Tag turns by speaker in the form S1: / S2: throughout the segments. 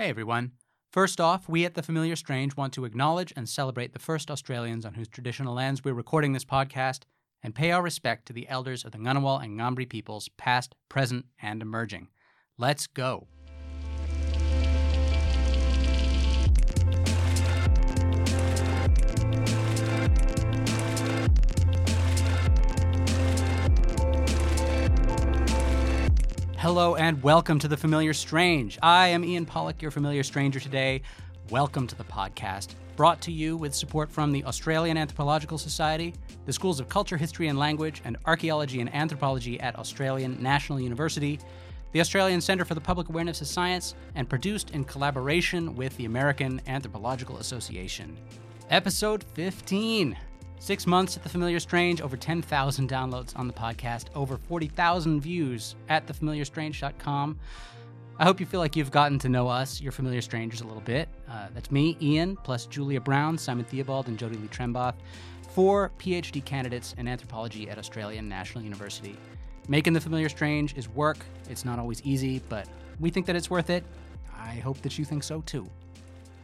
S1: Hey everyone. First off, we at The Familiar Strange want to acknowledge and celebrate the first Australians on whose traditional lands we're recording this podcast and pay our respect to the elders of the Ngunnawal and Ngambri peoples, past, present, and emerging. Let's go. Hello and welcome to The Familiar Strange. I am Ian Pollock, your familiar stranger today. Welcome to the podcast, brought to you with support from the Australian Anthropological Society, the Schools of Culture, History and Language, and Archaeology and Anthropology at Australian National University, the Australian Centre for the Public Awareness of Science, and produced in collaboration with the American Anthropological Association. Episode 15. Six months at The Familiar Strange, over 10,000 downloads on the podcast, over 40,000 views at thefamiliarstrange.com. I hope you feel like you've gotten to know us, your familiar strangers, a little bit. Uh, that's me, Ian, plus Julia Brown, Simon Theobald, and Jody Lee Trembath, four PhD candidates in anthropology at Australian National University. Making the familiar strange is work. It's not always easy, but we think that it's worth it. I hope that you think so too.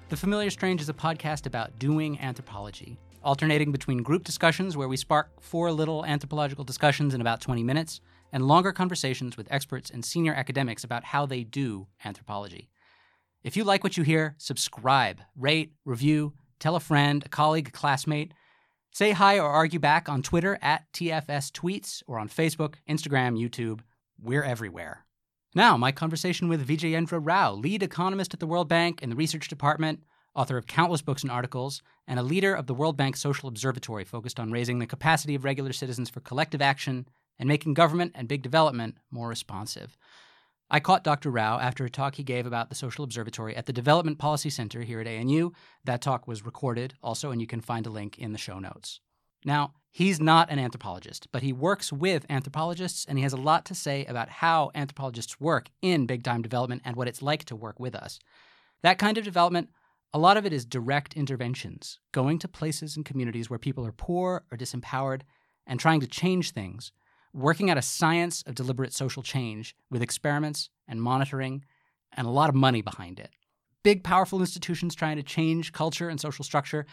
S1: The Familiar Strange is a podcast about doing anthropology, alternating between group discussions where we spark four little anthropological discussions in about 20 minutes and longer conversations with experts and senior academics about how they do anthropology. If you like what you hear, subscribe, rate, review, tell a friend, a colleague, a classmate. Say hi or argue back on Twitter at TFS Tweets or on Facebook, Instagram, YouTube. We're everywhere. Now, my conversation with Vijayendra Rao, lead economist at the World Bank in the research department, author of countless books and articles, and a leader of the World Bank Social Observatory focused on raising the capacity of regular citizens for collective action and making government and big development more responsive. I caught Dr. Rao after a talk he gave about the Social Observatory at the Development Policy Center here at ANU. That talk was recorded also, and you can find a link in the show notes. Now, he's not an anthropologist, but he works with anthropologists, and he has a lot to say about how anthropologists work in big time development and what it's like to work with us. That kind of development, a lot of it is direct interventions, going to places and communities where people are poor or disempowered and trying to change things working out a science of deliberate social change with experiments and monitoring and a lot of money behind it. Big, powerful institutions trying to change culture and social structure.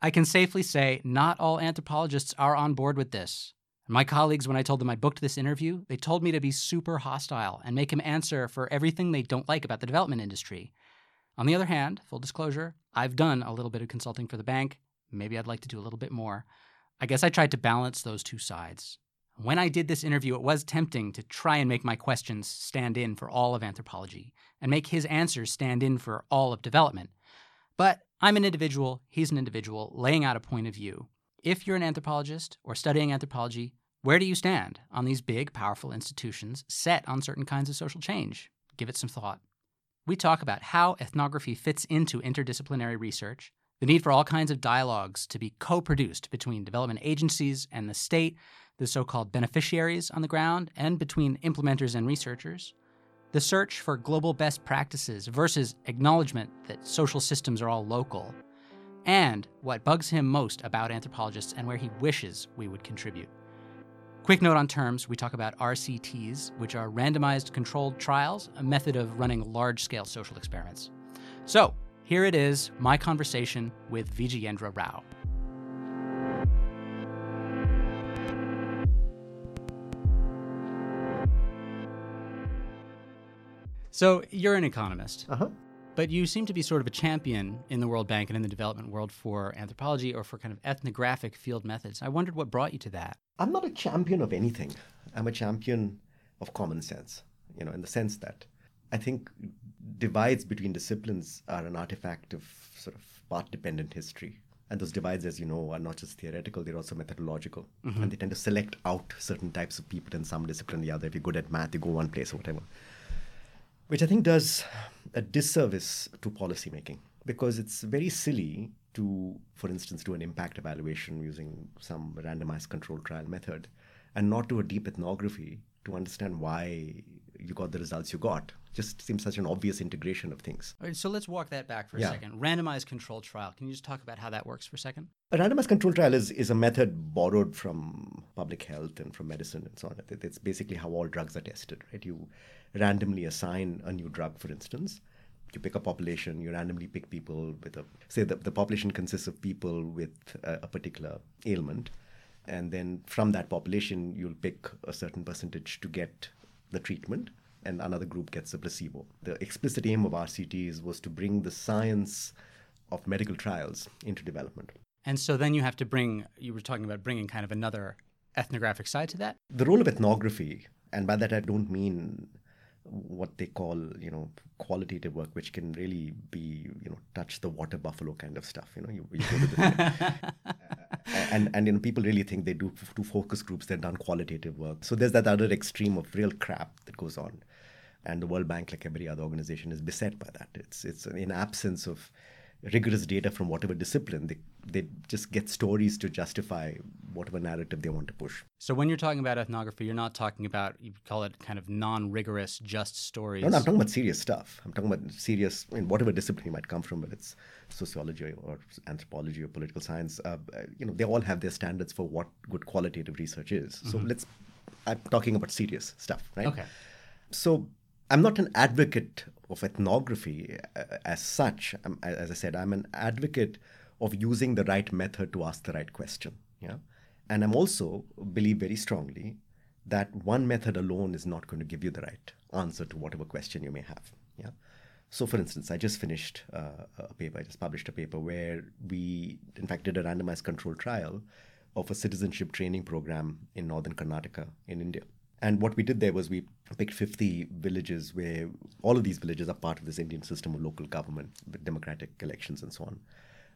S1: I can safely say not all anthropologists are on board with this. My colleagues, when I told them I booked this interview, they told me to be super hostile and make him answer for everything they don't like about the development industry. On the other hand, full disclosure, I've done a little bit of consulting for the bank. Maybe I'd like to do a little bit more. I guess I tried to balance those two sides. When I did this interview, it was tempting to try and make my questions stand in for all of anthropology and make his answers stand in for all of development. But I'm an individual, he's an individual, laying out a point of view. If you're an anthropologist or studying anthropology, where do you stand on these big, powerful institutions set on certain kinds of social change? Give it some thought. We talk about how ethnography fits into interdisciplinary research, the need for all kinds of dialogues to be co produced between development agencies and the state the so called beneficiaries on the ground, and between implementers and researchers, the search for global best practices versus acknowledgement that social systems are all local, and what bugs him most about anthropologists and where he wishes we would contribute. Quick note on terms we talk about RCTs, which are randomized controlled trials, a method of running large scale social experiments. So, here it is my conversation with Vijayendra Rao. So you're an economist.
S2: Uh-huh.
S1: But you seem to be sort of a champion in the World Bank and in the development world for anthropology or for kind of ethnographic field methods. I wondered what brought you to that.
S2: I'm not a champion of anything. I'm a champion of common sense, you know, in the sense that I think divides between disciplines are an artifact of sort of path dependent history. And those divides, as you know, are not just theoretical, they're also methodological. Mm-hmm. And they tend to select out certain types of people in some discipline or the other. If you're good at math, you go one place or whatever which I think does a disservice to policymaking because it's very silly to, for instance, do an impact evaluation using some randomized controlled trial method and not do a deep ethnography to understand why you got the results you got. Just seems such an obvious integration of things.
S1: All right, so let's walk that back for a yeah. second. Randomized controlled trial. Can you just talk about how that works for a second?
S2: A randomized controlled trial is, is a method borrowed from public health and from medicine and so on. It's basically how all drugs are tested, right? You randomly assign a new drug, for instance, You pick a population, you randomly pick people with a, say, the, the population consists of people with a, a particular ailment. And then from that population, you'll pick a certain percentage to get the treatment, and another group gets a placebo. The explicit aim of RCTs was to bring the science of medical trials into development.
S1: And so then you have to bring, you were talking about bringing kind of another ethnographic side to that?
S2: The role of ethnography, and by that I don't mean what they call, you know, qualitative work, which can really be, you know, touch the water buffalo kind of stuff. You know, you, you go to the and and you know, people really think they do do focus groups. They've done qualitative work. So there's that other extreme of real crap that goes on, and the World Bank, like every other organization, is beset by that. It's it's in absence of rigorous data from whatever discipline, they, they just get stories to justify whatever narrative they want to push.
S1: So when you're talking about ethnography, you're not talking about, you call it kind of non-rigorous, just stories.
S2: No, no I'm talking about serious stuff. I'm talking about serious, in whatever discipline you might come from, whether it's sociology or anthropology or political science, uh, you know, they all have their standards for what good qualitative research is. Mm-hmm. So let's, I'm talking about serious stuff, right?
S1: Okay.
S2: So I'm not an advocate of ethnography uh, as such. As I said, I'm an advocate of using the right method to ask the right question. Yeah, and I'm also believe very strongly that one method alone is not going to give you the right answer to whatever question you may have. Yeah. So, for instance, I just finished uh, a paper. I just published a paper where we, in fact, did a randomized control trial of a citizenship training program in northern Karnataka in India. And what we did there was we picked 50 villages where all of these villages are part of this Indian system of local government with democratic elections and so on.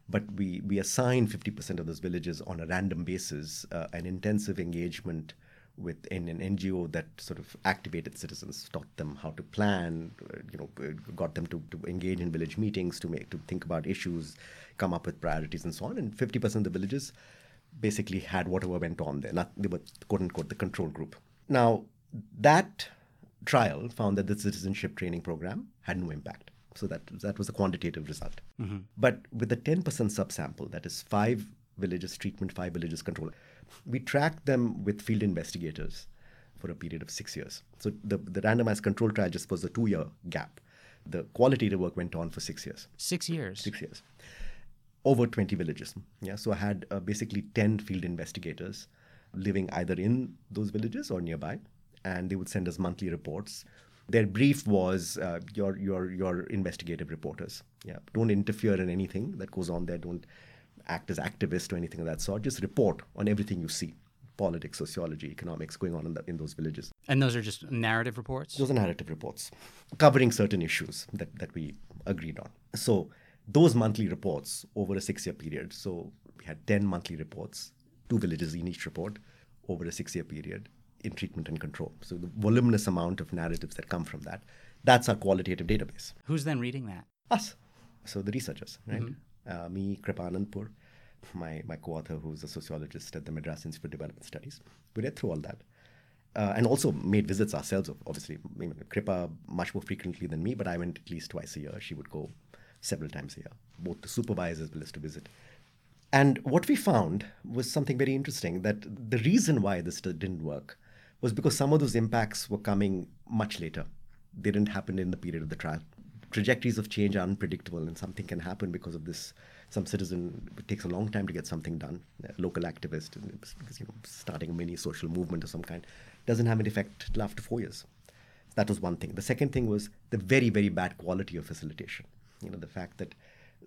S2: But we, we assigned 50% of those villages on a random basis uh, an intensive engagement with in an NGO that sort of activated citizens, taught them how to plan, uh, you know, got them to, to engage in village meetings, to make to think about issues, come up with priorities and so on. And 50% of the villages basically had whatever went on there. Not, they were quote unquote the control group. Now, that trial found that the citizenship training program had no impact. So that, that was a quantitative result. Mm-hmm. But with the 10% subsample, that is five villages treatment, five villages control, we tracked them with field investigators for a period of six years. So the, the randomized control trial just was a two year gap. The qualitative work went on for six years.
S1: Six years?
S2: Six years. Over 20 villages. Yeah. So I had uh, basically 10 field investigators living either in those villages or nearby, and they would send us monthly reports. Their brief was uh, your your your investigative reporters. Yeah, don't interfere in anything that goes on there. Don't act as activists or anything of that sort. Just report on everything you see politics, sociology, economics going on in, the, in, those villages.
S1: And those are just narrative reports?
S2: Those are narrative reports covering certain issues that, that we agreed on. So those monthly reports over a six year period, so we had 10 monthly reports two villages in each report over a six year period in treatment and control. So the voluminous amount of narratives that come from that, that's our qualitative database.
S1: Who's then reading that?
S2: Us. So the researchers, right? Mm-hmm. Uh, me, Kripa Ananthpur, my, my co-author who's a sociologist at the Madras Institute for Development Studies. We read through all that. Uh, and also made visits ourselves, obviously. I mean, Kripa much more frequently than me, but I went at least twice a year. She would go several times a year, both to supervise as well as to visit. And what we found was something very interesting that the reason why this didn't work was because some of those impacts were coming much later. They didn't happen in the period of the trial. Trajectories of change are unpredictable, and something can happen because of this. Some citizen it takes a long time to get something done. A local activist, because you know, starting a mini social movement of some kind, doesn't have an effect till after four years. That was one thing. The second thing was the very, very bad quality of facilitation. You know, the fact that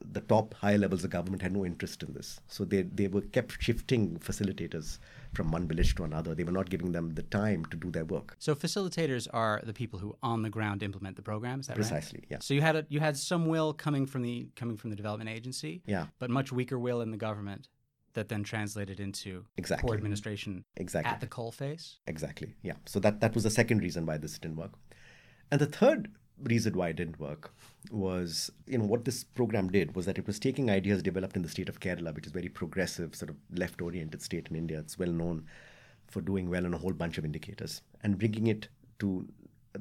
S2: the top higher levels of government had no interest in this. So they, they were kept shifting facilitators from one village to another. They were not giving them the time to do their work.
S1: So facilitators are the people who on the ground implement the program. Is that
S2: Precisely,
S1: right?
S2: yeah.
S1: So you had a, you had some will coming from the coming from the development agency,
S2: yeah,
S1: but much weaker will in the government that then translated into
S2: exactly.
S1: poor administration
S2: exactly.
S1: at the coalface.
S2: Exactly, yeah. So that that was the second reason why this didn't work, and the third reason why it didn't work was you know what this program did was that it was taking ideas developed in the state of Kerala, which is very progressive, sort of left-oriented state in India. It's well known for doing well on a whole bunch of indicators, and bringing it to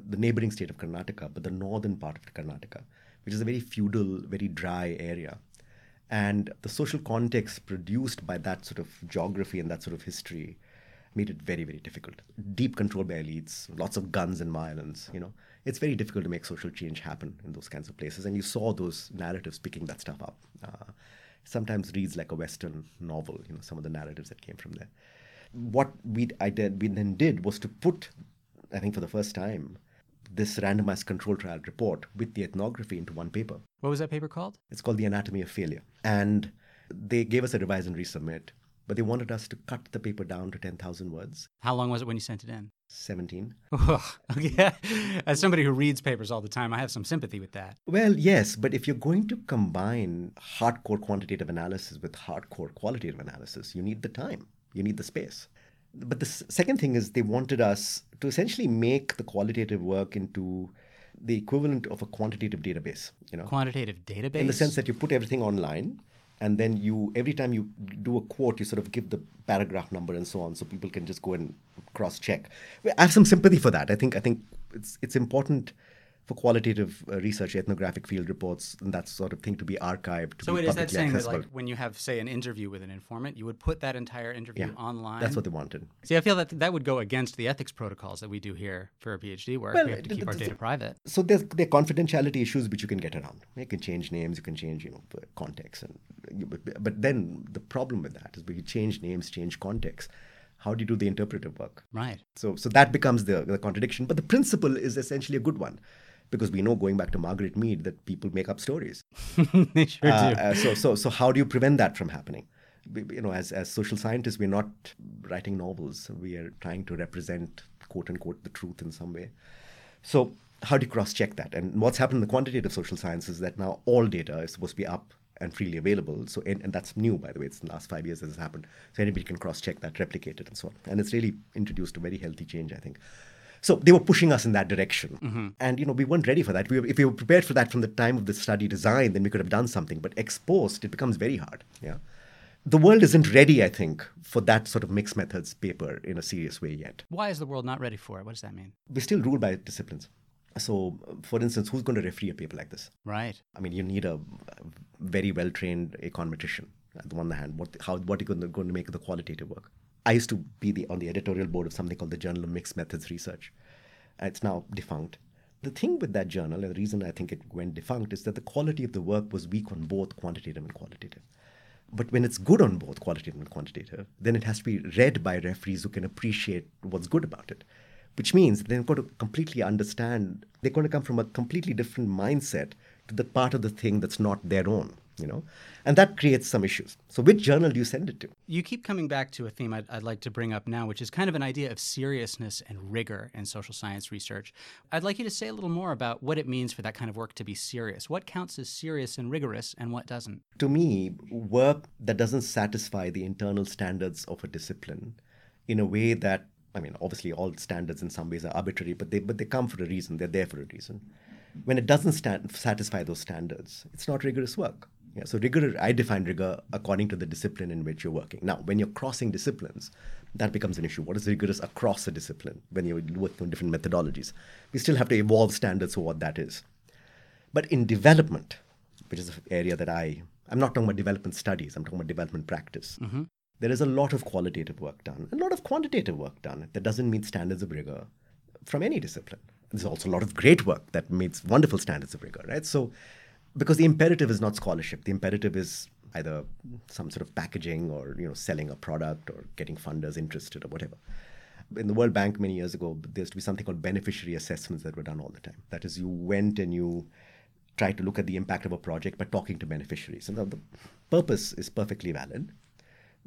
S2: the neighboring state of Karnataka, but the northern part of Karnataka, which is a very feudal, very dry area. And the social context produced by that sort of geography and that sort of history made it very, very difficult. Deep control by elites, lots of guns and violence, you know. It's very difficult to make social change happen in those kinds of places. And you saw those narratives picking that stuff up. Uh, sometimes reads like a Western novel, you know, some of the narratives that came from there. What we, I did, we then did was to put, I think for the first time, this randomized control trial report with the ethnography into one paper.
S1: What was that paper called?
S2: It's called The Anatomy of Failure. And they gave us a revise and resubmit, but they wanted us to cut the paper down to 10,000 words.
S1: How long was it when you sent it in?
S2: 17.
S1: yeah. As somebody who reads papers all the time, I have some sympathy with that.
S2: Well, yes, but if you're going to combine hardcore quantitative analysis with hardcore qualitative analysis, you need the time, you need the space. But the second thing is they wanted us to essentially make the qualitative work into the equivalent of a quantitative database, you know.
S1: Quantitative database?
S2: In the sense that you put everything online and then you every time you do a quote you sort of give the paragraph number and so on so people can just go and cross check i have some sympathy for that. I think i think it's it's important for qualitative uh, research, ethnographic field reports, and that sort of thing to be archived. To
S1: so
S2: be
S1: is that saying
S2: accessible.
S1: that, like, when you have, say, an interview with an informant, you would put that entire interview
S2: Yeah,
S1: online?
S2: That's what they wanted.
S1: See, I feel that that would go against the ethics protocols that we do here for our PhD work.
S2: Well,
S1: we have to
S2: th-
S1: keep our
S2: th-
S1: data private.
S2: So there's there are confidentiality issues which you can get around. You can change names, you can change you know context, and but- but then the problem with that is when you change names, change context. How do you do the interpretive work?
S1: Right.
S2: So, so that becomes the, the contradiction. But the principle is essentially a good one, because we know, going back to Margaret Mead, that people make up stories.
S1: they sure
S2: Uh,
S1: do.
S2: uh, so, so, so how do you prevent that from happening? You know, as, as social scientists, we're not writing novels. We are trying to represent, quote unquote, the truth in some way. So, how do you cross check that? And what's happened in the quantitative social sciences is that now all data is supposed to be up and freely available. So, and, and that's new, by the way. It's in the last five years that has happened. So, anybody can cross check that, replicate it, and so on. And it's really introduced a very healthy change, I think. So they were pushing us in that direction, mm-hmm. and you know we weren't ready for that. We were, if we were prepared for that from the time of the study design, then we could have done something. But exposed, it becomes very hard. Yeah, the world isn't ready, I think, for that sort of mixed methods paper in a serious way yet.
S1: Why is the world not ready for it? What does that mean?
S2: We're still ruled by disciplines. So, for instance, who's going to referee a paper like this?
S1: Right.
S2: I mean, you need a very well trained econometrician. On the one hand, what how what are you going to, going to make of the qualitative work? I used to be the on the editorial board of something called the Journal of Mixed Methods Research. It's now defunct. The thing with that journal, and the reason I think it went defunct, is that the quality of the work was weak on both quantitative and qualitative. But when it's good on both qualitative and quantitative, then it has to be read by referees who can appreciate what's good about it. Which means they've got to completely understand, they're going to come from a completely different mindset to the part of the thing that's not their own, you know? And that creates some issues. So, which journal do you send it to?
S1: You keep coming back to a theme I'd, I'd like to bring up now, which is kind of an idea of seriousness and rigor in social science research. I'd like you to say a little more about what it means for that kind of work to be serious. What counts as serious and rigorous, and what doesn't?
S2: to me, work that doesn't satisfy the internal standards of a discipline in a way that, I mean, obviously all standards in some ways are arbitrary, but they, but they come for a reason. They're there for a reason. When it doesn't stand, satisfy those standards, it's not rigorous work. Yeah, so rigor, I define rigor according to the discipline in which you're working. Now, when you're crossing disciplines, that becomes an issue. What is rigorous across a discipline when you're working on different methodologies? We still have to evolve standards for what that is. But in development, which is an area that I, I'm not talking about development studies, I'm talking about development practice. Mm-hmm. There is a lot of qualitative work done, a lot of quantitative work done that doesn't meet standards of rigor from any discipline. There's also a lot of great work that meets wonderful standards of rigor, right? So, because the imperative is not scholarship, the imperative is either some sort of packaging or you know selling a product or getting funders interested or whatever in the World Bank many years ago, there used to be something called beneficiary assessments that were done all the time. That is, you went and you tried to look at the impact of a project by talking to beneficiaries. And the, the purpose is perfectly valid.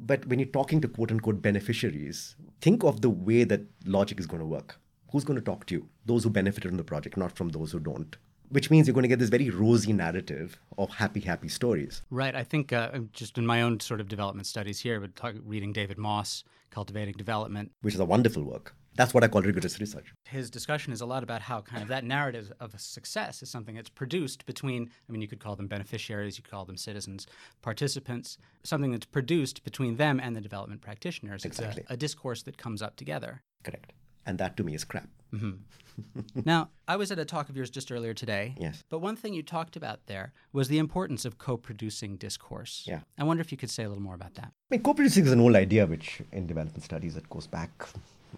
S2: But when you're talking to quote unquote beneficiaries, think of the way that logic is going to work. Who's going to talk to you? Those who benefited from the project, not from those who don't. Which means you're going to get this very rosy narrative of happy, happy stories.
S1: Right. I think uh, just in my own sort of development studies here, but talk, reading David Mosse, Cultivating Development,
S2: which is a wonderful work. That's what I call rigorous research.
S1: his discussion is a lot about how kind of that narrative of success is something that's produced between, I mean, you could call them beneficiaries, you could call them citizens, participants, something that's produced between them and the development practitioners.
S2: Exactly.
S1: It's a, a discourse that comes up together.
S2: Correct. And that to me is crap. Mm-hmm.
S1: now, I was at a talk of yours just earlier today.
S2: Yes.
S1: But one thing you talked about there was the importance of co producing discourse.
S2: Yeah.
S1: I wonder if you could say a little more about that.
S2: I mean, co-producing is an old idea which in development studies that goes back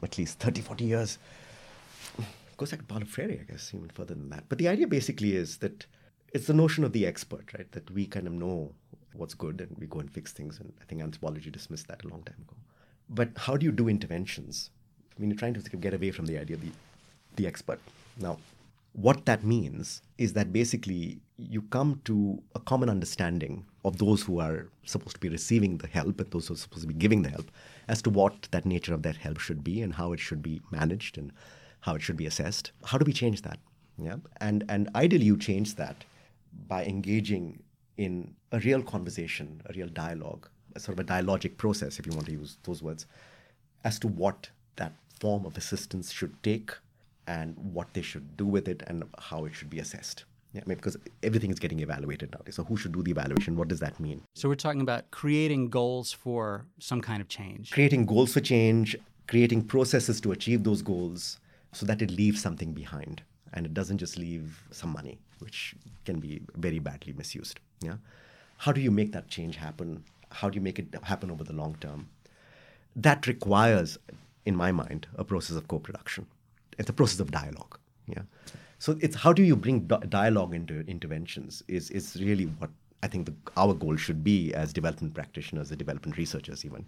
S2: at least 30, 40 years. goes back to Paulo Freire, I guess, even further than that. But the idea basically is that it's the notion of the expert, right? That we kind of know what's good and we go and fix things. And I think anthropology dismissed that a long time ago. But how do you do interventions? I mean, you're trying to get away from the idea of the, the expert. Now, what that means is that basically you come to a common understanding of those who are supposed to be receiving the help and those who are supposed to be giving the help as to what that nature of that help should be and how it should be managed and how it should be assessed. How do we change that? Yeah, and and ideally you change that by engaging in a real conversation, a real dialogue, a sort of a dialogic process, if you want to use those words, as to what that form of assistance should take and what they should do with it and how it should be assessed. Yeah, I mean, because everything is getting evaluated nowadays. So who should do the evaluation? What does that mean?
S1: So we're talking about creating goals for some kind of change.
S2: Creating goals for change, creating processes to achieve those goals so that it leaves something behind and it doesn't just leave some money, which can be very badly misused. Yeah. How do you make that change happen? How do you make it happen over the long term? That requires, in my mind, a process of co-production. It's a process of dialogue. Yeah. So it's how do you bring dialogue into interventions is is really what I think the, our goal should be as development practitioners, as development researchers, even,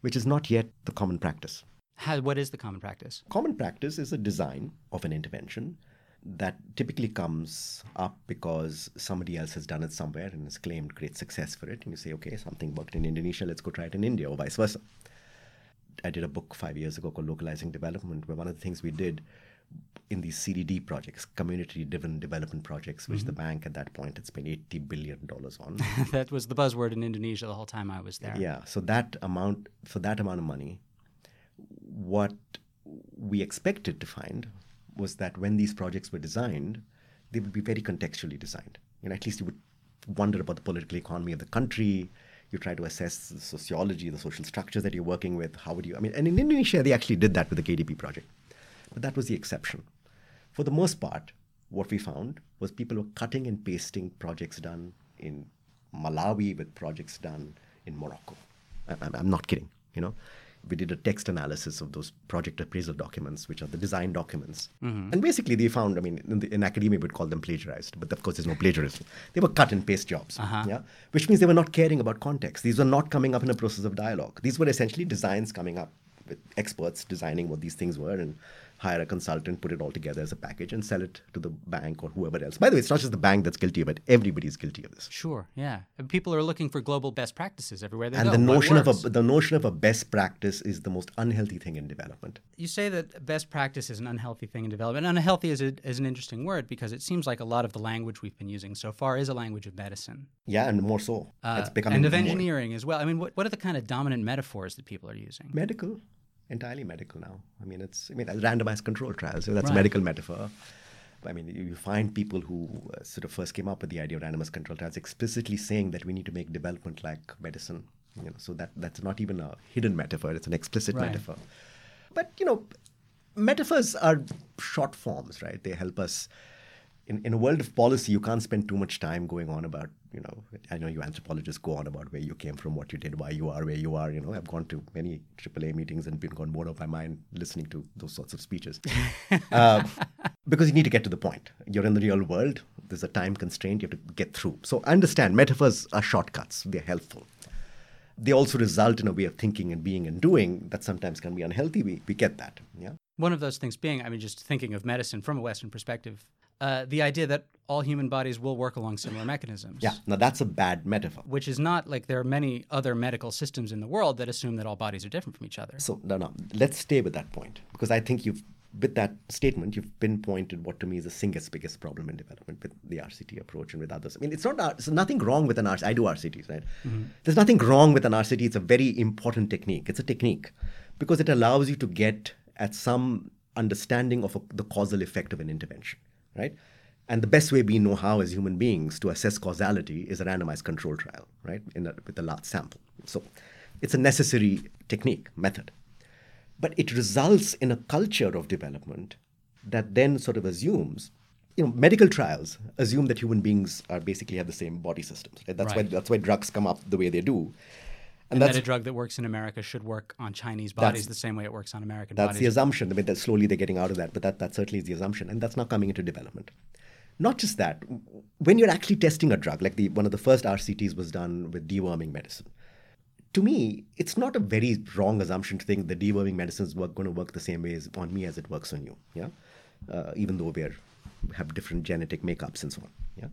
S2: which is not yet the common practice.
S1: How, what is the common practice?
S2: Common practice is a design of an intervention that typically comes up because somebody else has done it somewhere and has claimed great success for it. And you say, okay, something worked in Indonesia, let's go try it in India, or vice versa. I did a book five years ago called Localizing Development, where one of the things we did in these CDD projects, community driven development projects, which mm-hmm. the bank at that point had spent $80 billion on.
S1: that was the buzzword in Indonesia the whole time I was there.
S2: Yeah. So that amount, for that amount of money, what we expected to find was that when these projects were designed, they would be very contextually designed. You know, at least you would wonder about the political economy of the country. You try to assess the sociology, the social structures that you're working with. How would you? I mean, and in Indonesia, they actually did that with the KDP project, but that was the exception. For the most part, what we found was people were cutting and pasting projects done in Malawi with projects done in Morocco. I, am not kidding. You know, we did a text analysis of those project appraisal documents, which are the design documents. Mm-hmm. And basically, they found, I mean, in, the, in, academia, we'd call them plagiarized, but of course, there's no plagiarism. They were cut and paste jobs, uh-huh. yeah? which means they were not caring about context. These were not coming up in a process of dialogue. These were essentially designs coming up with experts designing what these things were and hire a consultant, put it all together as a package, and sell it to the bank or whoever else. By the way, it's not just the bank that's guilty of it; everybody is guilty of this.
S1: Sure, yeah. And people are looking for global best practices everywhere they
S2: and
S1: go.
S2: And the notion of a the notion of a best practice is the most unhealthy thing in development.
S1: You say that best practice is an unhealthy thing in development. Unhealthy is, a, is an interesting word because it seems like a lot of the language we've been using so far is a language of medicine.
S2: Yeah, and more so.
S1: Uh, it's becoming and of engineering more. as well. I mean, what, what are the kind of dominant metaphors that people are using?
S2: Medical entirely medical now. I mean, it's I mean randomized control trials. So that's right. a medical metaphor. I mean, you find people who uh, sort of first came up with the idea of randomized control trials explicitly saying that we need to make development like medicine. You know, so that that's not even a hidden metaphor; it's an explicit right. metaphor. But you know, metaphors are short forms, right? They help us. In, in a world of policy, you can't spend too much time going on about you know, I know you anthropologists go on about where you came from, what you did, why you are where you are. You know, I've gone to many AAA meetings and been gone bored of my mind listening to those sorts of speeches. uh, because you need to get to the point. You're in the real world. There's a time constraint. You have to get through. So understand metaphors are shortcuts. They're helpful. They also result in a way of thinking and being and doing that sometimes can be unhealthy. We, we get that. Yeah.
S1: One of those things being, I mean, just thinking of medicine from a Western perspective, uh, the idea that all human bodies will work along similar mechanisms.
S2: Yeah, now that's a bad metaphor.
S1: Which is not like there are many other medical systems in the world that assume that all bodies are different from each other.
S2: So, no, no, let's stay with that point because I think you've, with that statement, you've pinpointed what to me is the single biggest problem in development with the RCT approach and with others. I mean, it's not, there's nothing wrong with an RCT. I do RCTs, right? Mm-hmm. There's nothing wrong with an RCT. It's a very important technique. It's a technique because it allows you to get at some understanding of a, the causal effect of an intervention right? And the best way we know how as human beings to assess causality is a randomized control trial, right? A, with a large sample. So it's a necessary technique, method. But it results in a culture of development that then sort of assumes you know, medical trials assume that human beings are basically have the same body systems. Right? That's
S1: Right.
S2: why that's why drugs come up the way they do,
S1: And,
S2: that's
S1: that a drug that works in America should work on Chinese bodies the same way it works on American bodies.
S2: that's
S1: bodies.
S2: the assumption. I mean, that slowly they're getting out of that, but that, that certainly is the assumption, and that's now coming into development. Not just that, when you're actually testing a drug, like the one of the first RCTs was done with deworming medicine. To me, it's not a very wrong assumption to think the deworming medicines is going to work the same way as, on me as it works on you. Yeah, uh, even though we're have different genetic makeups and so on. Yeah,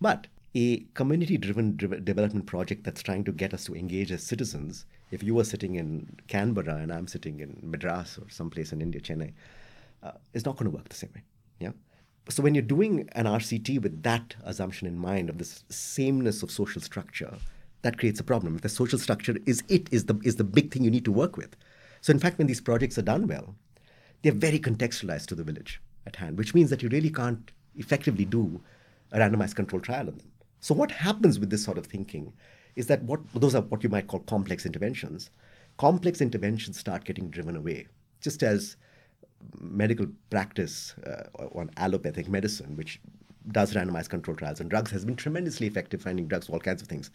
S2: but a community-driven development project that's trying to get us to engage as citizens. If you were sitting in Canberra and I'm sitting in Madras or someplace in India, Chennai, uh, is not going to work the same way. Yeah. So when you're doing an RCT with that assumption in mind of this sameness of social structure, that creates a problem. If the social structure is it is the is the big thing you need to work with. So in fact, when these projects are done well, they're very contextualized to the village at hand, which means that you really can't effectively do a randomized control trial on them. So what happens with this sort of thinking is that what those are what you might call complex interventions. Complex interventions start getting driven away, just as medical practice uh, on allopathic medicine, which does randomized control trials on drugs, has been tremendously effective finding drugs for all kinds of things,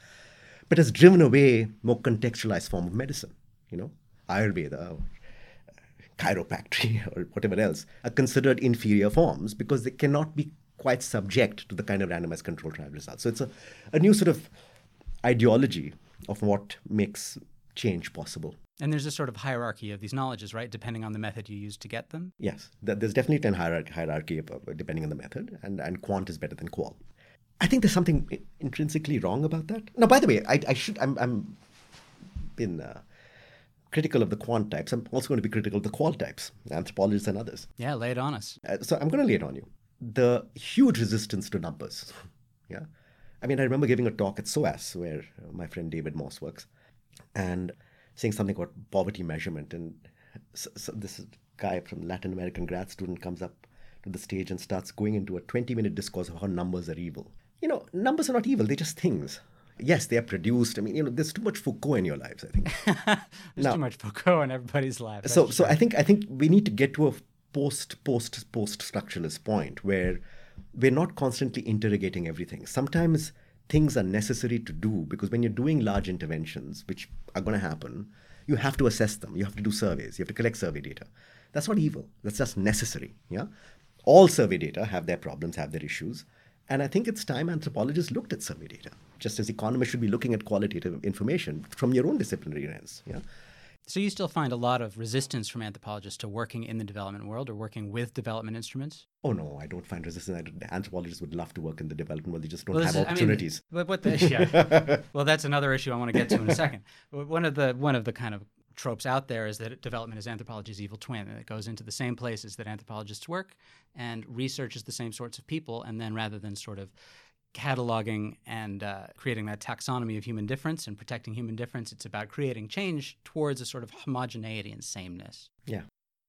S2: but has driven away more contextualized form of medicine. You know, Ayurveda, or chiropractic, or whatever else are considered inferior forms because they cannot be quite subject to the kind of randomized control trial results. So it's a, a new sort of ideology of what makes change possible.
S1: and there's a sort of hierarchy of these knowledges, right? Depending on the method you use to get them.
S2: Yes, there's definitely an hierarchy, depending on the method, and, and quant is better than qual. I think there's something intrinsically wrong about that. Now, by the way, I, I should I'm, I'm been uh, critical of the quant types. I'm also going to be critical of the qual types, anthropologists and others.
S1: Yeah, lay it on us.
S2: Uh, so I'm going to lay it on you. The huge resistance to numbers. Yeah. I mean, I remember giving a talk at SOAS where uh, my friend David Mosse works and saying something about poverty measurement. And so, so this guy from Latin American grad student comes up to the stage and starts going into a 20 minute discourse of how numbers are evil. You know, numbers are not evil, they're just things. Yes, they are produced. I mean, you know, there's too much Foucault in your lives, I think.
S1: There's
S2: No.
S1: too much Foucault in everybody's life.
S2: so so. I think I think we need to get to a post post post structuralist point where we're not constantly interrogating everything. Sometimes things are necessary to do because when you're doing large interventions, which are going to happen, you have to assess them. You have to do surveys. You have to collect survey data. That's not evil. That's just necessary. Yeah, all survey data have their problems, have their issues. And I think it's time anthropologists looked at survey data, just as economists should be looking at qualitative information from your own disciplinary lens. Yeah.
S1: So you still find a lot of resistance from anthropologists to working in the development world or working with development instruments?
S2: Oh no, I don't find resistance. Don't- anthropologists would love to work in the development world. They just don't
S1: Well,
S2: have
S1: is- I mean,
S2: opportunities.
S1: but what the, yeah. well, that's another issue I want to get to in a second. One of the one of the kind of tropes out there is that development is anthropology's evil twin, and it goes into the same places that anthropologists work and researches the same sorts of people, and then rather than sort of cataloging and uh, creating that taxonomy of human difference and protecting human difference, it's about creating change towards a sort of homogeneity and sameness.
S2: yeah,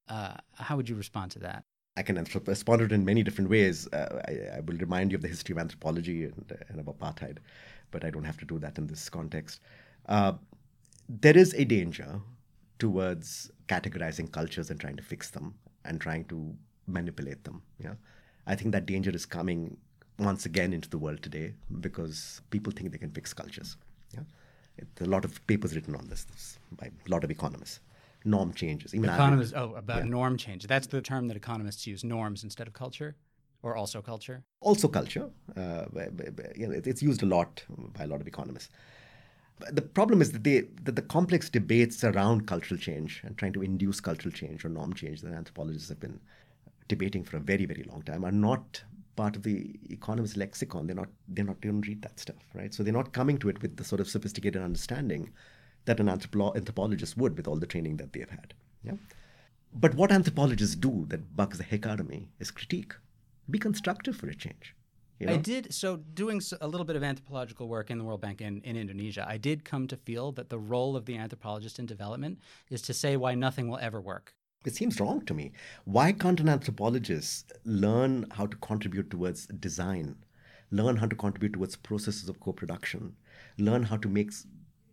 S1: Uh, how would you respond to that?
S2: I can respond to it in many different ways. Uh, I, I will remind you of the history of anthropology and, and of apartheid, but I don't have to do that in this context. Uh, there is a danger towards categorizing cultures and trying to fix them and trying to manipulate them. Yeah, I think that danger is coming once again into the world today because people think they can fix cultures. Yeah, it, a lot of papers written on this, this by a lot of economists. Norm changes. Even
S1: Economists, oh, about norm change. That's the term that economists use: norms instead of culture, or also culture.
S2: also culture. Uh, you know, it- it's used a lot by a lot of economists. The problem is that, they, that the complex debates around cultural change and trying to induce cultural change or norm change that anthropologists have been debating for a very, very long time are not part of the economist lexicon. They're not. They're not. They don't read that stuff, right? So they're not coming to it with the sort of sophisticated understanding that an anthropo- anthropologist would with all the training that they've had. Yeah. But what anthropologists do that bugs the heck out of me is critique. Be constructive for a change. You know?
S1: I did so doing a little bit of anthropological work in the World Bank in, in Indonesia. I did come to feel that the role of the anthropologist in development is to say why nothing will ever work.
S2: It seems wrong to me. Why can't an anthropologist learn how to contribute towards design, learn how to contribute towards processes of co production, learn how to make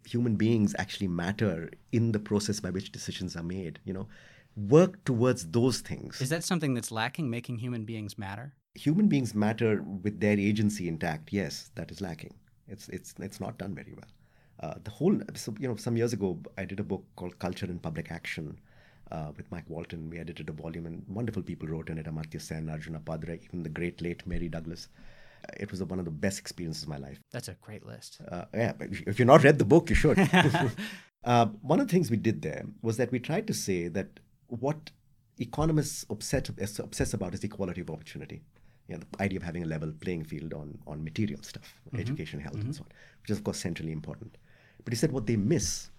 S2: human beings actually matter in the process by which decisions are made. You know, work towards those things.
S1: Is that something that's lacking, making human beings matter?
S2: Human beings matter with their agency intact. Yes, that is lacking. It's it's it's not done very well. Uh, the whole, so, you know, some years ago, I did a book called Culture and Public Action uh, with Mike Walton. We edited a volume, and wonderful people wrote in it Amartya Sen, Arjun Appadurai, even the great late Mary Douglas. Uh, it was one of the best experiences of my life.
S1: That's a great list.
S2: Uh, yeah, if you've not read the book, you should. Uh, one of the things we did there was that we tried to say that what economists obsess, obsess about is equality of opportunity. You know, the idea of having a level playing field on, on material stuff, mm-hmm. education, health, mm-hmm. and so on, which is, of course, centrally important. But he said what they miss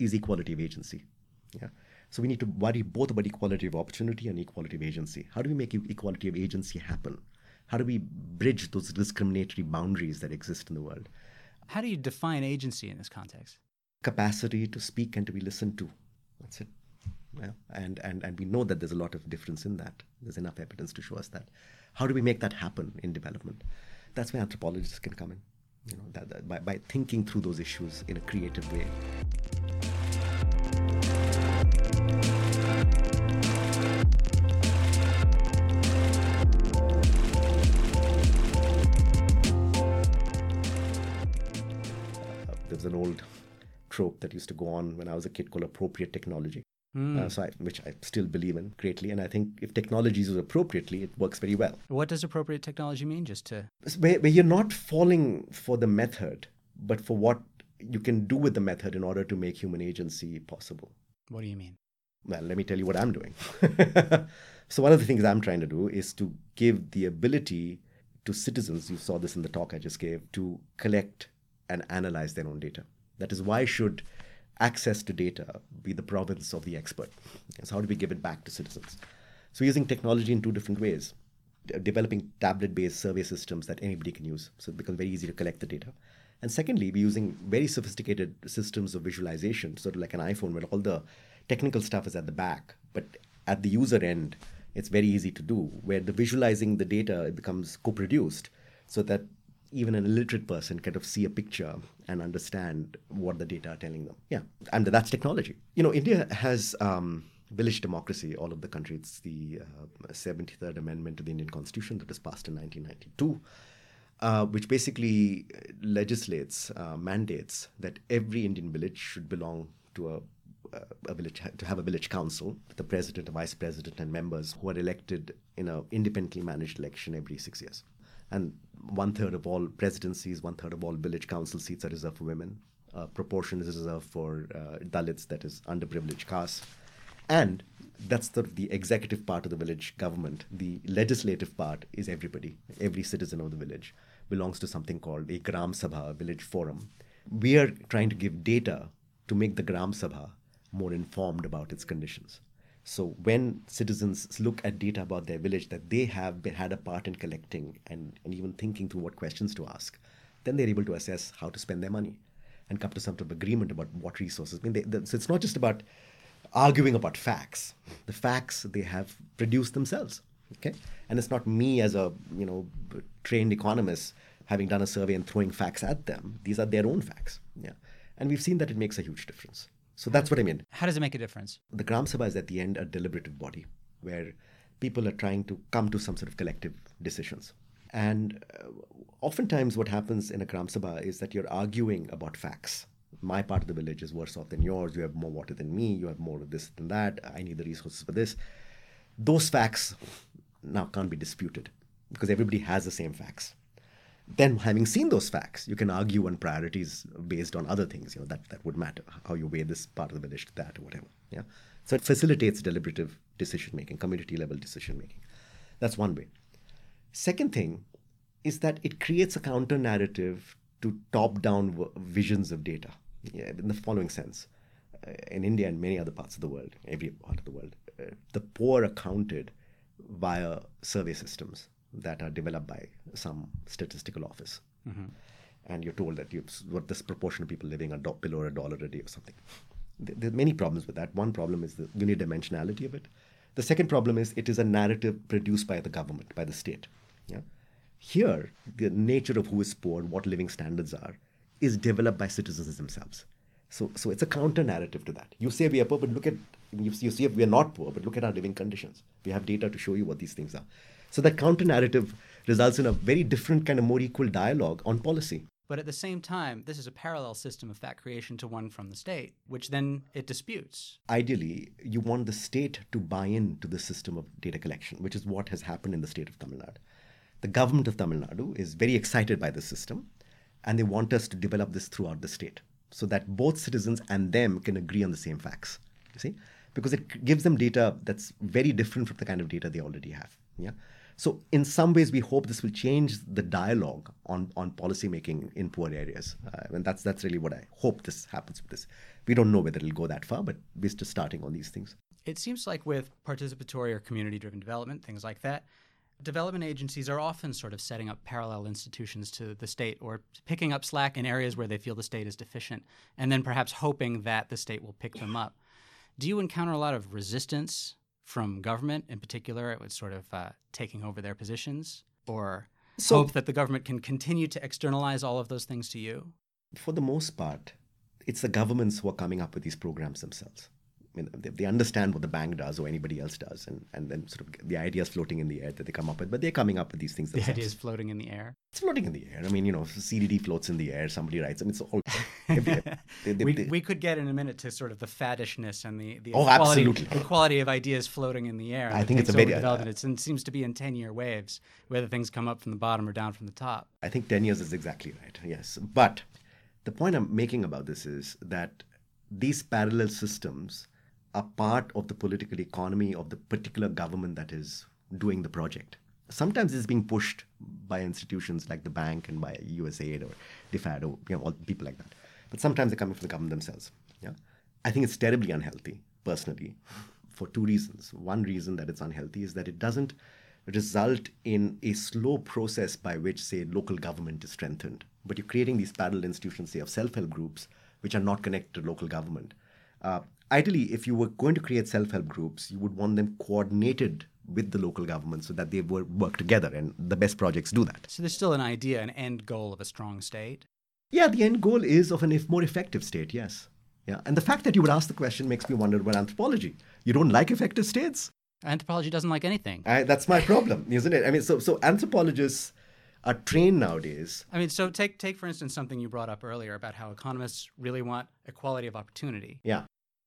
S2: is equality of agency. Yeah. So we need to worry both about equality of opportunity and equality of agency. How do we make equality of agency happen? How do we bridge those discriminatory boundaries that exist in the world?
S1: How do you define agency in this context?
S2: Capacity to speak and to be listened to. That's it. Yeah. And, and, and we know that there's a lot of difference in that. There's enough evidence to show us that. How do we make that happen in development? That's where anthropologists can come in you know, that, that by, by thinking through those issues in a creative way. An old trope that used to go on when I was a kid called appropriate technology. Mm. Uh, so I, which I still believe in greatly. And I think if technology is used appropriately, it works very well.
S1: What does appropriate technology mean? Just to
S2: where, where you're not falling for the method, but for what you can do with the method in order to make human agency possible.
S1: What do you mean?
S2: Well, let me tell you what I'm doing. so one of the things I'm trying to do is to give the ability to citizens. You saw this in the talk I just gave to collect and analyze their own data. That is why should access to data be the province of the expert. So, how do we give it back to citizens? So, using technology in two different ways developing tablet based survey systems that anybody can use. So, it becomes very easy to collect the data. And secondly, we're using very sophisticated systems of visualization, sort of like an iPhone, where all the technical stuff is at the back, but at the user end, it's very easy to do, where the visualizing the data it becomes co produced so that even an illiterate person kind of see a picture and understand what the data are telling them. Yeah, and that's technology. You know, India has um, village democracy all over the country. It's the uh, 73rd Amendment to the Indian Constitution that was passed in 1992. Uh, which basically legislates, uh, mandates that every Indian village should belong to a a village to have a village council, with the president, a vice president, and members who are elected in an independently managed election every six years and one third of all presidencies, one third of all village council seats are reserved for women. Uh, proportion is reserved for uh, Dalits, that is underprivileged castes. And that's the, the executive part of the village government. The legislative part is everybody. Every citizen of the village belongs to something called a Gram Sabha, a village forum. We are trying to give data to make the Gram Sabha more informed about its conditions. So when citizens look at data about their village that they have been, had a part in collecting and, and even thinking through what questions to ask, then they're able to assess how to spend their money and come to some sort of agreement about what resources. I mean, they, they, so it's not just about arguing about facts. The facts they have produced themselves. Okay, and it's not me as a you know trained economist having done a survey and throwing facts at them. These are their own facts. Yeah, and we've seen that it makes a huge difference. So that's what I mean.
S1: How does it make a difference?
S2: The Gram Sabha is at the end a deliberative body where people are trying to come to some sort of collective decisions. And uh, oftentimes, what happens in a Gram Sabha is that you're arguing about facts. My part of the village is worse off than yours. You have more water than me. You have more of this than that. I need the resources for this. Those facts now can't be disputed because everybody has the same facts then having seen those facts, you can argue on priorities based on other things, you know, that, that would matter, how you weigh this part of the village to that or whatever. Yeah. So it facilitates deliberative decision making, community level decision making. That's one way. Second thing is that it creates a counter narrative to top down v- visions of data yeah, in the following sense. Uh, in India and many other parts of the world, every part of the world, uh, the poor are counted via survey systems that are developed by some statistical office. Mm-hmm. And you're told that you've what this proportion of people living do- below a dollar a day or something. There are many problems with that. One problem is the unidimensionality of it. The second problem is it is a narrative produced by the government, by the state. Yeah? Here, the nature of who is poor, and what living standards are, is developed by citizens themselves. So, so it's a counter narrative to that. You say we are poor, but look at you, you see we are not poor, but look at our living conditions. We have data to show you what these things are. So that counter narrative results in a very different kind of more equal dialogue on policy.
S1: But at the same time, this is a parallel system of fact creation to one from the state, which then it disputes.
S2: Ideally, you want the state to buy into the system of data collection, which is what has happened in the state of Tamil Nadu. The government of Tamil Nadu is very excited by the system, and they want us to develop this throughout the state so that both citizens and them can agree on the same facts. You see? Because it gives them data that's very different from the kind of data they already have. Yeah. So in some ways, we hope this will change the dialogue on, on policy making in poor areas, uh, and that's that's really what I hope this happens with this. We don't know whether it'll go that far, but we're just starting on these things.
S1: It seems like with participatory or community-driven development, things like that, development agencies are often sort of setting up parallel institutions to the state or picking up slack in areas where they feel the state is deficient, and then perhaps hoping that the state will pick them up. Do you encounter a lot of resistance from government in particular? It was sort of uh, taking over their positions, or so, hope that the government can continue to externalize all of those things to you?
S2: For the most part, it's the governments who are coming up with these programs themselves. I mean, they, they, understand what the bank does or anybody else does, and, and then sort of the ideas floating in the air that they come up with, but they're coming up with these things themselves.
S1: The ideas floating in the air?
S2: It's floating in the air. I mean, you know, CDD floats in the air, somebody writes, I mean, it's all.
S1: we, we could get in a minute to sort of the faddishness and the, the,
S2: oh,
S1: quality, the quality of ideas floating in the air.
S2: I think it's a very.
S1: Uh, it seems to be in 10 year waves, whether things come up from the bottom or down from the top.
S2: I think 10 years is exactly right, yes. But the point I'm making about this is that these parallel systems are part of the political economy of the particular government that is doing the project. Sometimes it's being pushed by institutions like the bank and by USAID or DFID or you know, all people like that. But sometimes they're coming from the government themselves. Yeah, I think it's terribly unhealthy, personally, for two reasons. One reason that it's unhealthy is that it doesn't result in a slow process by which, say, local government is strengthened. But you're creating these parallel institutions, say, of self-help groups, which are not connected to local government. Uh, ideally, if you were going to create self help groups, you would want them coordinated with the local government so that they work together, and the best projects do that.
S1: So there's still an idea, an end goal of a strong state?
S2: Yeah, the end goal is of a more effective state, yes. Yeah, and the fact that you would ask the question makes me wonder about anthropology. You don't like effective states?
S1: Anthropology doesn't like anything.
S2: I, that's my problem, isn't it? I mean, so so anthropologists are trained nowadays.
S1: I mean, so take take for instance something you brought up earlier about how economists really want equality of opportunity.
S2: Yeah.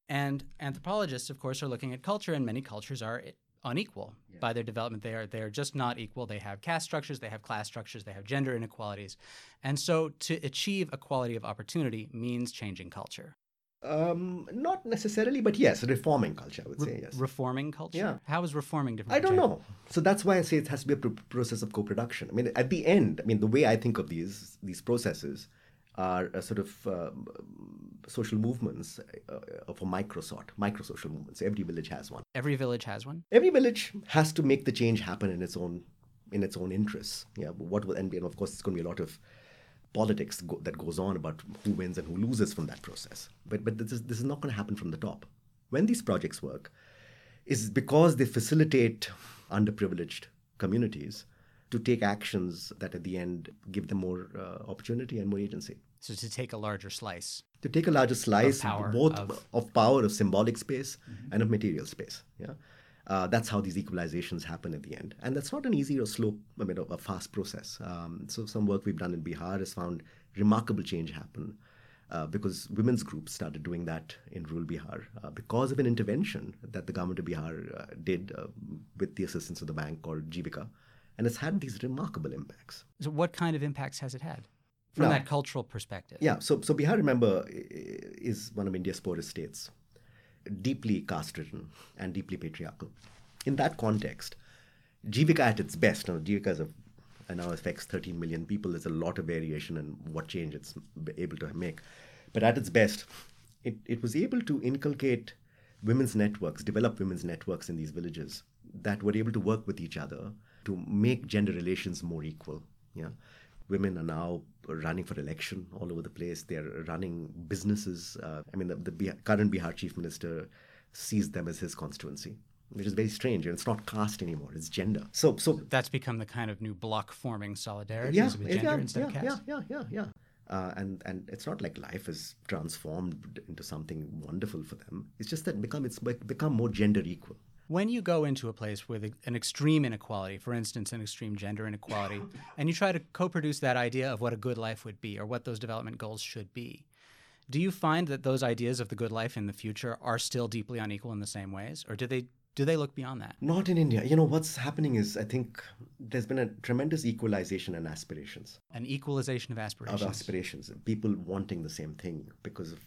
S1: And anthropologists, of course, are looking at culture, and many cultures are unequal yeah. by their development. They are they are just not equal. They have caste structures, they have class structures, they have gender inequalities, and so to achieve equality of opportunity means changing culture.
S2: Um, not necessarily, but yes, reforming culture. I would Re- say yes.
S1: Reforming culture.
S2: Yeah.
S1: How is reforming different?
S2: I don't know. So that's why I say it has to be a pr- process of co-production. I mean, at the end, I mean, the way I think of these these processes are a sort of uh, social movements uh, of a micro sort, micro social movements. Every village has one.
S1: Every village has one.
S2: Every village has to make the change happen in its own in its own interests. Yeah, what will and of course it's going to be a lot of politics go, that goes on about who wins and who loses from that process. But but this is this is not going to happen from the top. When these projects work, is because they facilitate underprivileged communities to take actions that at the end give them more uh, opportunity and more agency.
S1: So to take a larger slice.
S2: To take a larger slice, of power, both of... of... power, of symbolic space, mm-hmm. and of material space. Yeah, uh, that's how these equalizations happen at the end, and that's not an easy or slow, I mean, a fast process. Um, so some work we've done in Bihar has found remarkable change happen. Uh, because women's groups started doing that in rural Bihar uh, because of an intervention that the government of Bihar uh, did uh, with the assistance of the bank called Jivika. And it's had these remarkable impacts.
S1: So, what kind of impacts has it had? From now, that cultural perspective.
S2: Yeah, so so Bihar, remember, is one of India's poorest states, deeply caste-ridden and deeply patriarchal. In that context, Jivika at its best, now Jivika is a, now affects 13 million people. There's a lot of variation in what change it's able to make, but at its best, it, it was able to inculcate women's networks, develop women's networks in these villages that were able to work with each other to make gender relations more equal. Yeah, women are now running for election all over the place. They're running businesses. Uh, I mean, the, the Bihar, current Bihar chief minister sees them as his constituency, which is very strange. And it's not caste anymore; it's gender. So, so
S1: that's become the kind of new block forming solidarity
S2: yeah,
S1: with gender
S2: yeah,
S1: instead
S2: yeah,
S1: of caste.
S2: Yeah, yeah, yeah, yeah. Uh, and and it's not like life is transformed into something wonderful for them. It's just that become it's become more gender equal.
S1: When you go into a place with an extreme inequality, for instance, an extreme gender inequality, and you try to co produce that idea of what a good life would be or what those development goals should be, do you find that those ideas of the good life in the future are still deeply unequal in the same ways? Or do they do they look beyond that?
S2: Not in India. You know, what's happening is I think there's been a tremendous equalization in aspirations.
S1: An equalization of aspirations.
S2: Of aspirations. People wanting the same thing because of,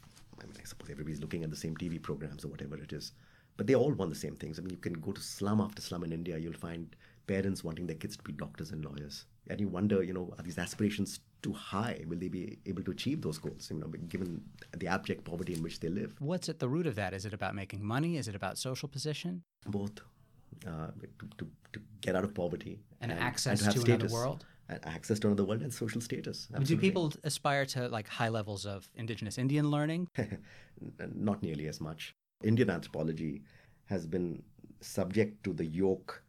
S2: I mean, I suppose everybody's looking at the same TV programs or whatever it is. But they all want the same things. I mean, you can go to slum after slum in India, you'll find parents wanting their kids to be doctors and lawyers. And you wonder, you know, are these aspirations too high? Will they be able to achieve those goals, you know, given the abject poverty in which they live?
S1: What's at the root of that? Is it about making money? Is it about social position?
S2: Both. Uh, to, to, to, get out of poverty
S1: and, and access and to, to another world
S2: and access to another world and social status
S1: Absolutely. do people aspire to like high levels of indigenous indian learning
S2: not nearly as much indian anthropology has been subject to the yoke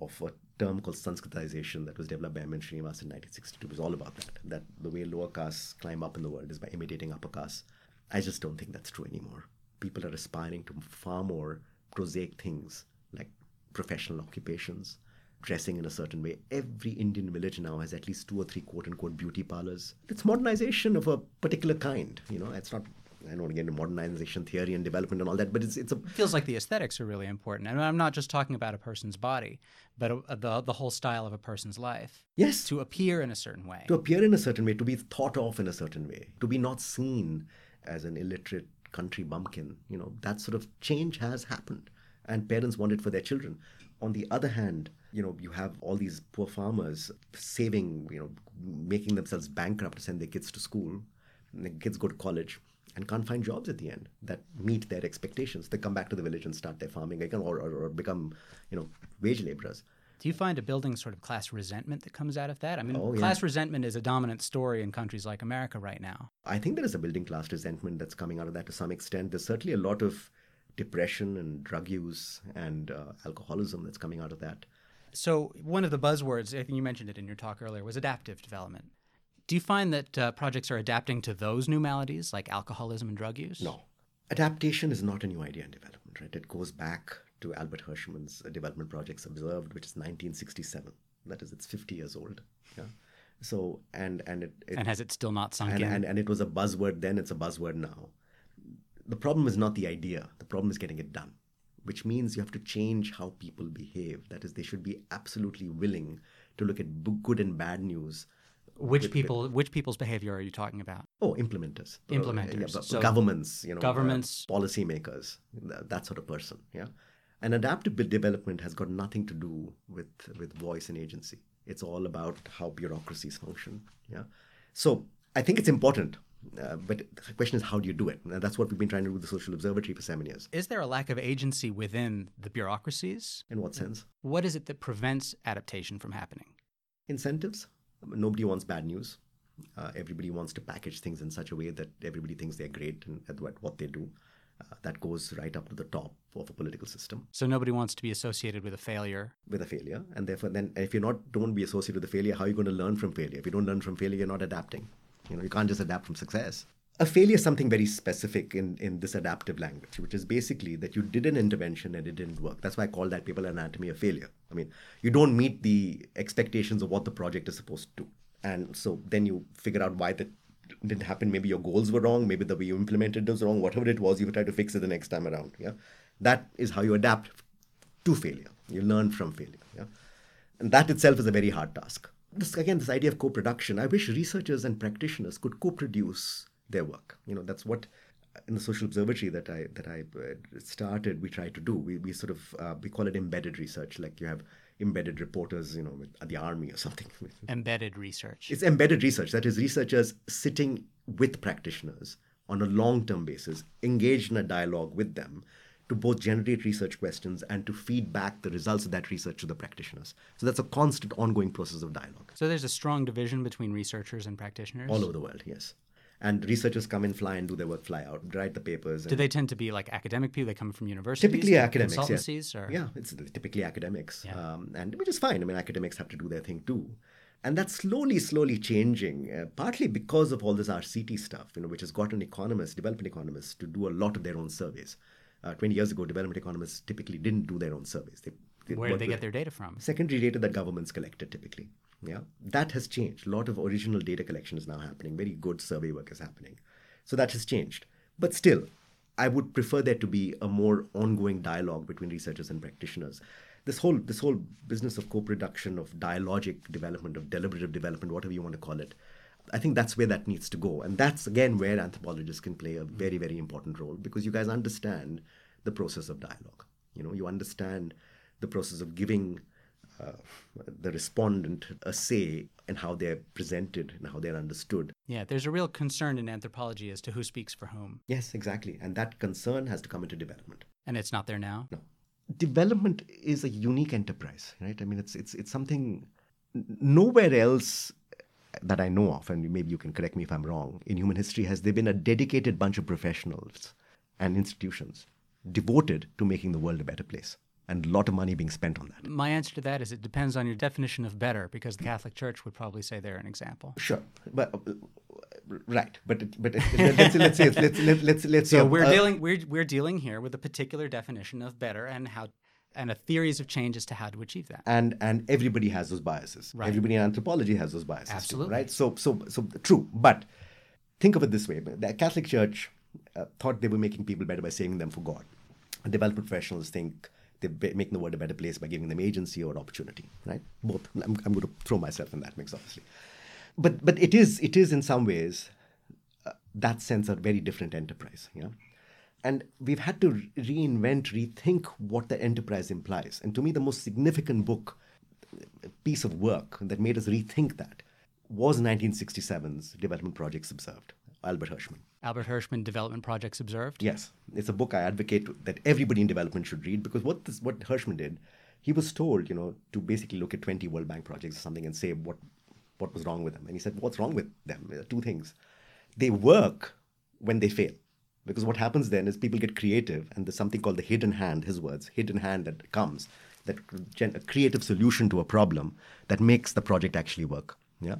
S2: of a term called Sanskritization that was developed by M.N. Srinivas in 1962. It was all about that. That the way lower castes climb up in the world is by imitating upper castes. I just don't think that's true anymore. People are aspiring to far more prosaic things like professional occupations, dressing in a certain way. Every Indian village now has at least two or three quote unquote beauty parlors. It's modernization of a particular kind. You know, it's not I don't want to get into modernization theory and development and all that, but it's it's a
S1: it feels like the aesthetics are really important. And I'm not just talking about a person's body, but a, the the whole style of a person's life.
S2: Yes,
S1: to appear in a certain way.
S2: To appear in a certain way, to be thought of in a certain way, to be not seen as an illiterate country bumpkin. You know that sort of change has happened, and parents want it for their children. On the other hand, you know, you have all these poor farmers saving, you know, making themselves bankrupt to send their kids to school. And the kids go to college and can't find jobs at the end that meet their expectations. They come back to the village and start their farming again, or, or, or become, you know, wage laborers.
S1: Do you find a building sort of class resentment that comes out of that? I mean, oh, yeah. class resentment is a dominant story in countries like America right now.
S2: I think there is a building class resentment that's coming out of that to some extent. There's certainly a lot of depression and drug use and uh, alcoholism that's coming out of that.
S1: So, one of the buzzwords, I think you mentioned it in your talk earlier, was adaptive development. Do you find that uh, projects are adapting to those new maladies like alcoholism and drug use?
S2: No. Adaptation is not a new idea in development, right? It goes back to Albert Hirschman's uh, development projects observed, which is 1967. That is, it's 50 years old. Yeah. So and and it, it
S1: and has it still not sunk
S2: and,
S1: in?
S2: And, and it was a buzzword then. It's a buzzword now. The problem is not the idea. The problem is getting it done, which means you have to change how people behave. That is, they should be absolutely willing to look at good and bad news
S1: which with, people, which people's behavior are you talking about?
S2: Oh, implementers.
S1: Implementers.
S2: Uh, yeah, so governments, you know,
S1: governments,
S2: uh, policymakers, that sort of person. Yeah, and adaptive development has got nothing to do with with voice and agency. It's all about how bureaucracies function. Yeah, so I think it's important. Uh, but the question is, how do you do it? And that's what we've been trying to do with the Social Observatory for seven years.
S1: Is there a lack of agency within the bureaucracies?
S2: In what sense?
S1: What is it that prevents adaptation from happening?
S2: Incentives nobody wants bad news. Uh, everybody wants to package things in such a way that everybody thinks they're great and at what, they do. Uh, that goes right up to the top of a political system.
S1: So nobody wants to be associated with a failure.
S2: With a failure, and therefore, then if you're not don't be associated with a failure, how are you going to learn from failure? If you don't learn from failure, you're not adapting. You know, you can't just adapt from success. A failure is something very specific in, in this adaptive language, which is basically that you did an intervention and it didn't work. That's why I call that paper anatomy of failure. I mean, you don't meet the expectations of what the project is supposed to do. And so then you figure out why that didn't happen. Maybe your goals were wrong, maybe the way you implemented was wrong, whatever it was, you try to fix it the next time around. Yeah. That is how you adapt to failure. You learn from failure. Yeah. And that itself is a very hard task. This again, this idea of co-production. I wish researchers and practitioners could co-produce their work. You know, that's what in the social observatory that I that I uh, started, we try to do. We, we sort of uh, we call it embedded research. Like you have embedded reporters, you know, with the army or something.
S1: Embedded research.
S2: It's embedded research. That is, researchers sitting with practitioners on a long-term basis, engaged in a dialogue with them to both generate research questions and to feed back the results of that research to the practitioners. So that's a constant ongoing process of dialogue.
S1: So there's a strong division between researchers and practitioners?
S2: All over the world, yes and researchers come and fly and do their work, fly out, write the papers.
S1: Do they tend to be like academic people? They come from universities,
S2: typically academics,
S1: consultancies,
S2: yeah.
S1: or
S2: yeah, it's typically academics, yeah. um, and which is fine. I mean, academics have to do their thing too, And that's slowly, slowly changing, uh, partly because of all this RCT stuff, you know, which has gotten economists, development economists, to do a lot of their own surveys. Uh, 20 years ago, development economists typically didn't do their own surveys. They
S1: Where did they get their data from?
S2: Secondary data that governments collected typically. Yeah, that has changed. A lot of original data collection is now happening. Very good survey work is happening. So that has changed. But still, I would prefer there to be a more ongoing dialogue between researchers and practitioners this whole this whole business of co-production, of dialogic development, of deliberative development, whatever you want to call it, I think that's where that needs to go, and that's again where anthropologists can play a very very important role because you guys understand the process of dialogue. You know, you understand the process of giving uh, the respondent a say in how they're presented and how they're understood.
S1: Yeah, there's a real concern in anthropology as to who speaks for whom.
S2: Yes, exactly. And that concern has to come into development.
S1: And it's not there now?
S2: No development is a unique enterprise, right? I mean, it's it's it's something nowhere else that I know of, and maybe you can correct me if I'm wrong. In human history, has there been a dedicated bunch of professionals and institutions devoted to making the world a better place? And a lot of money being spent on that.
S1: My answer to that is it depends on your definition of better, because the Catholic Church would probably say they're an example.
S2: Sure, but uh, right, but but let's let's say let's let's let's, let's
S1: so we're uh, dealing we're we're dealing here with a particular definition of better and how and a theories of change as to how to achieve that.
S2: And and everybody has those biases. Right. Everybody in anthropology has those biases.
S1: Absolutely.
S2: Too, right. So so so true, but think of it this way: the Catholic Church uh, thought they were making people better by saving them for God. Development professionals think they're making the world a better place by giving them agency or opportunity, right? Both. I'm, I'm going to throw myself in that mix, obviously. But but it is it is in some ways uh, that sense a very different enterprise, yeah. And we've had to reinvent, rethink what the enterprise implies. And to me, the most significant book, piece of work that made us rethink that was 1967's Development Projects Observed, Albert Hirschman.
S1: Albert Hirschman Development Projects Observed?
S2: Yes. It's a book I advocate that everybody in development should read because what this, what Hirschman did, he was told, you know, to basically look at 20 World Bank projects or something and say what what was wrong with them. And he said, What's wrong with them? Two things. They work when they fail. Because what happens then is people get creative, and there's something called the hidden hand, his words, hidden hand that comes, that a creative solution to a problem that makes the project actually work. Yeah.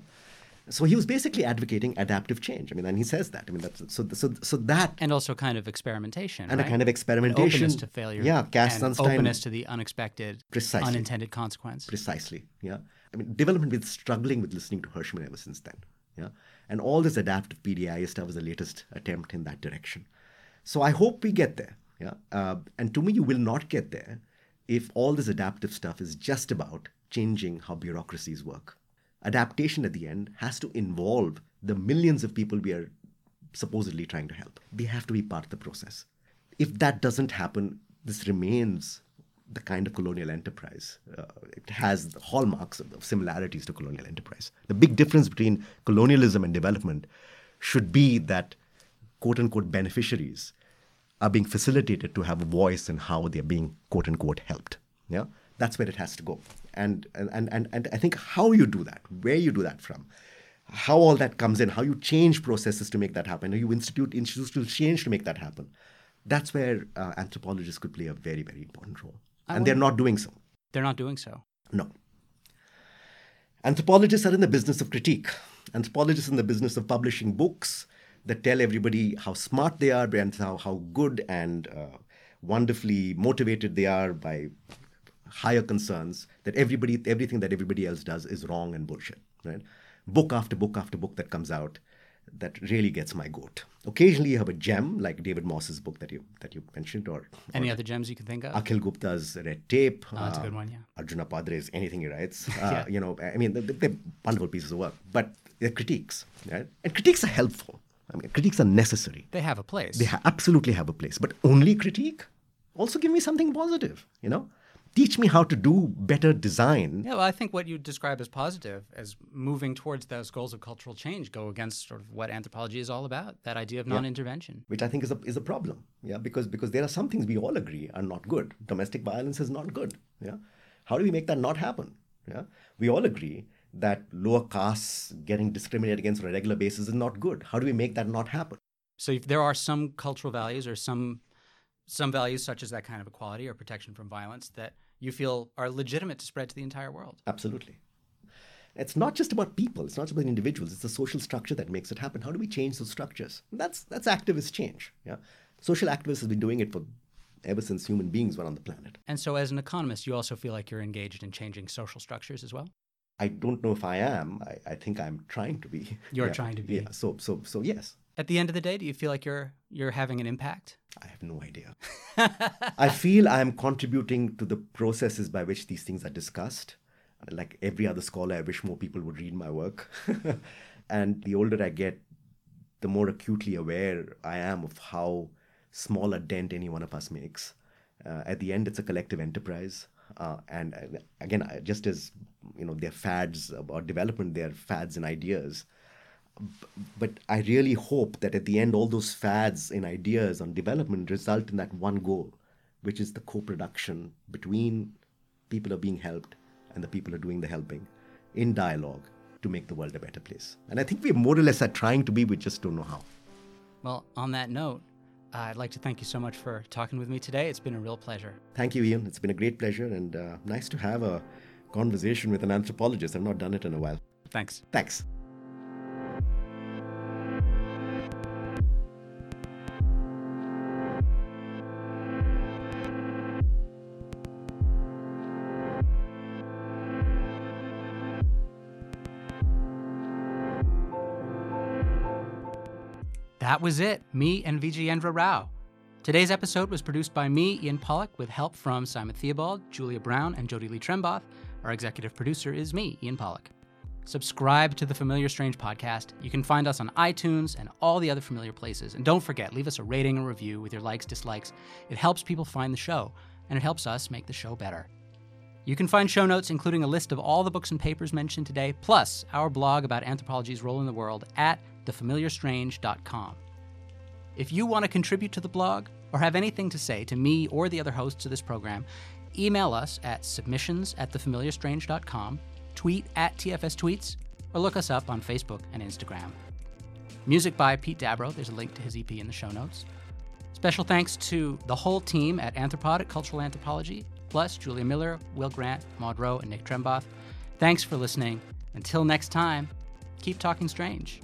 S2: So he was basically advocating adaptive change. I mean, and he says that. I mean, that's so so so that
S1: and also kind of experimentation
S2: and
S1: right?
S2: a kind of experimentation,
S1: openness to failure.
S2: Yeah,
S1: Cass and Sunstein, openness to the unexpected,
S2: precisely,
S1: unintended consequence.
S2: Precisely. Yeah. I mean, development been struggling with listening to Hirschman ever since then. Yeah. And all this adaptive PDI stuff was the latest attempt in that direction. So I hope we get there. Yeah. Uh, and to me, you will not get there if all this adaptive stuff is just about changing how bureaucracies work adaptation at the end has to involve the millions of people we are supposedly trying to help. They have to be part of the process. If that doesn't happen, this remains the kind of colonial enterprise. Uh, it has hallmarks of, of similarities to colonial enterprise. The big difference between colonialism and development should be that quote unquote beneficiaries are being facilitated to have a voice in how they're being quote unquote helped. Yeah? That's where it has to go and and and and I think how you do that, where you do that from, how all that comes in, how you change processes to make that happen, how you institute institutional change to make that happen. That's where uh, anthropologists could play a very very important role, I and they're not doing so.
S1: They're not doing so.
S2: No. Anthropologists are in the business of critique. Anthropologists are in the business of publishing books that tell everybody how smart they are and how, how good and uh, wonderfully motivated they are by higher concerns that everybody, everything that everybody else does is wrong and bullshit, right? Book after book after book that comes out that really gets my goat. Occasionally, you have a gem like David Mosse's book that you that you mentioned, or
S1: any or other gems you can think of.
S2: Akhil Gupta's Red Tape.
S1: Oh, that's uh, a good one. Yeah.
S2: Arjun Appadurai's anything he writes. Uh, yeah. You know, I mean, they're, they're, wonderful pieces of work, but they're critiques, right? And critiques are helpful. I mean, critiques are necessary.
S1: They have a place.
S2: They ha- absolutely have a place, but only critique. Also, give me something positive. You know, teach me how to do better design.
S1: Yeah, well, I think what you describe as positive, as moving towards those goals of cultural change, go against sort of what anthropology is all about. That idea of non-intervention,
S2: yeah. which I think is a is a problem. Yeah, because because there are some things we all agree are not good. Domestic violence is not good. Yeah, how do we make that not happen? Yeah, we all agree that lower castes getting discriminated against on a regular basis is not good. How do we make that not happen?
S1: So if there are some cultural values or some some values such as that kind of equality or protection from violence that you feel are legitimate to spread to the entire world.
S2: Absolutely. It's not just about people, it's not just about individuals, it's the social structure that makes it happen. How do we change those structures? That's that's activist change. Yeah. Social activists have been doing it for ever since human beings were on the planet.
S1: And so as an economist, you also feel like you're engaged in changing social structures as well?
S2: I don't know if I am. I, I think I'm trying to be.
S1: You're
S2: yeah.
S1: trying to be.
S2: Yeah. So so so yes.
S1: At the end of the day, do you feel like you're you're having an impact?
S2: I have no idea. I feel I am contributing to the processes by which these things are discussed. Like every other scholar, I wish more people would read my work. and the older I get, the more acutely aware I am of how small a dent any one of us makes. Uh, at the end, it's a collective enterprise. Uh, and uh, again, just as you know, they're fads about development, they're fads and ideas but I really hope that at the end, all those fads and ideas on development result in that one goal, which is the co production between people who are being helped and the people who are doing the helping in dialogue to make the world a better place. And I think we more or less are trying to be, we just don't know how.
S1: Well, on that note, uh, I'd like to thank you so much for talking with me today. It's been a real pleasure.
S2: Thank you, Ian. It's been a great pleasure and uh, nice to have a conversation with an anthropologist. I've not done it in a while.
S1: Thanks.
S2: Thanks.
S1: That was it, me and Vijayendra Rao. Today's episode was produced by me, Ian Pollock, with help from Simon Theobald, Julia Brown, and Jodie-Lee Trembath. Our executive producer is me, Ian Pollock. Subscribe to the Familiar Strange podcast. You can find us on iTunes and all the other familiar places. And don't forget, leave us a rating and review with your likes, dislikes. It helps people find the show, and it helps us make the show better. You can find show notes, including a list of all the books and papers mentioned today, plus our blog about anthropology's role in the world at thefamiliarstrange.com. If you want to contribute to the blog or have anything to say to me or the other hosts of this program, email us at submissions at thefamiliarstrange.com, tweet at TFS Tweets, or look us up on Facebook and Instagram. Music by Pete Dabro. There's a link to his EP in the show notes. Special thanks to the whole team at Anthropod at Cultural Anthropology, plus Julia Miller, Will Grant, Maud Rowe, and Nick Trembath. Thanks for listening. Until next time, keep talking strange.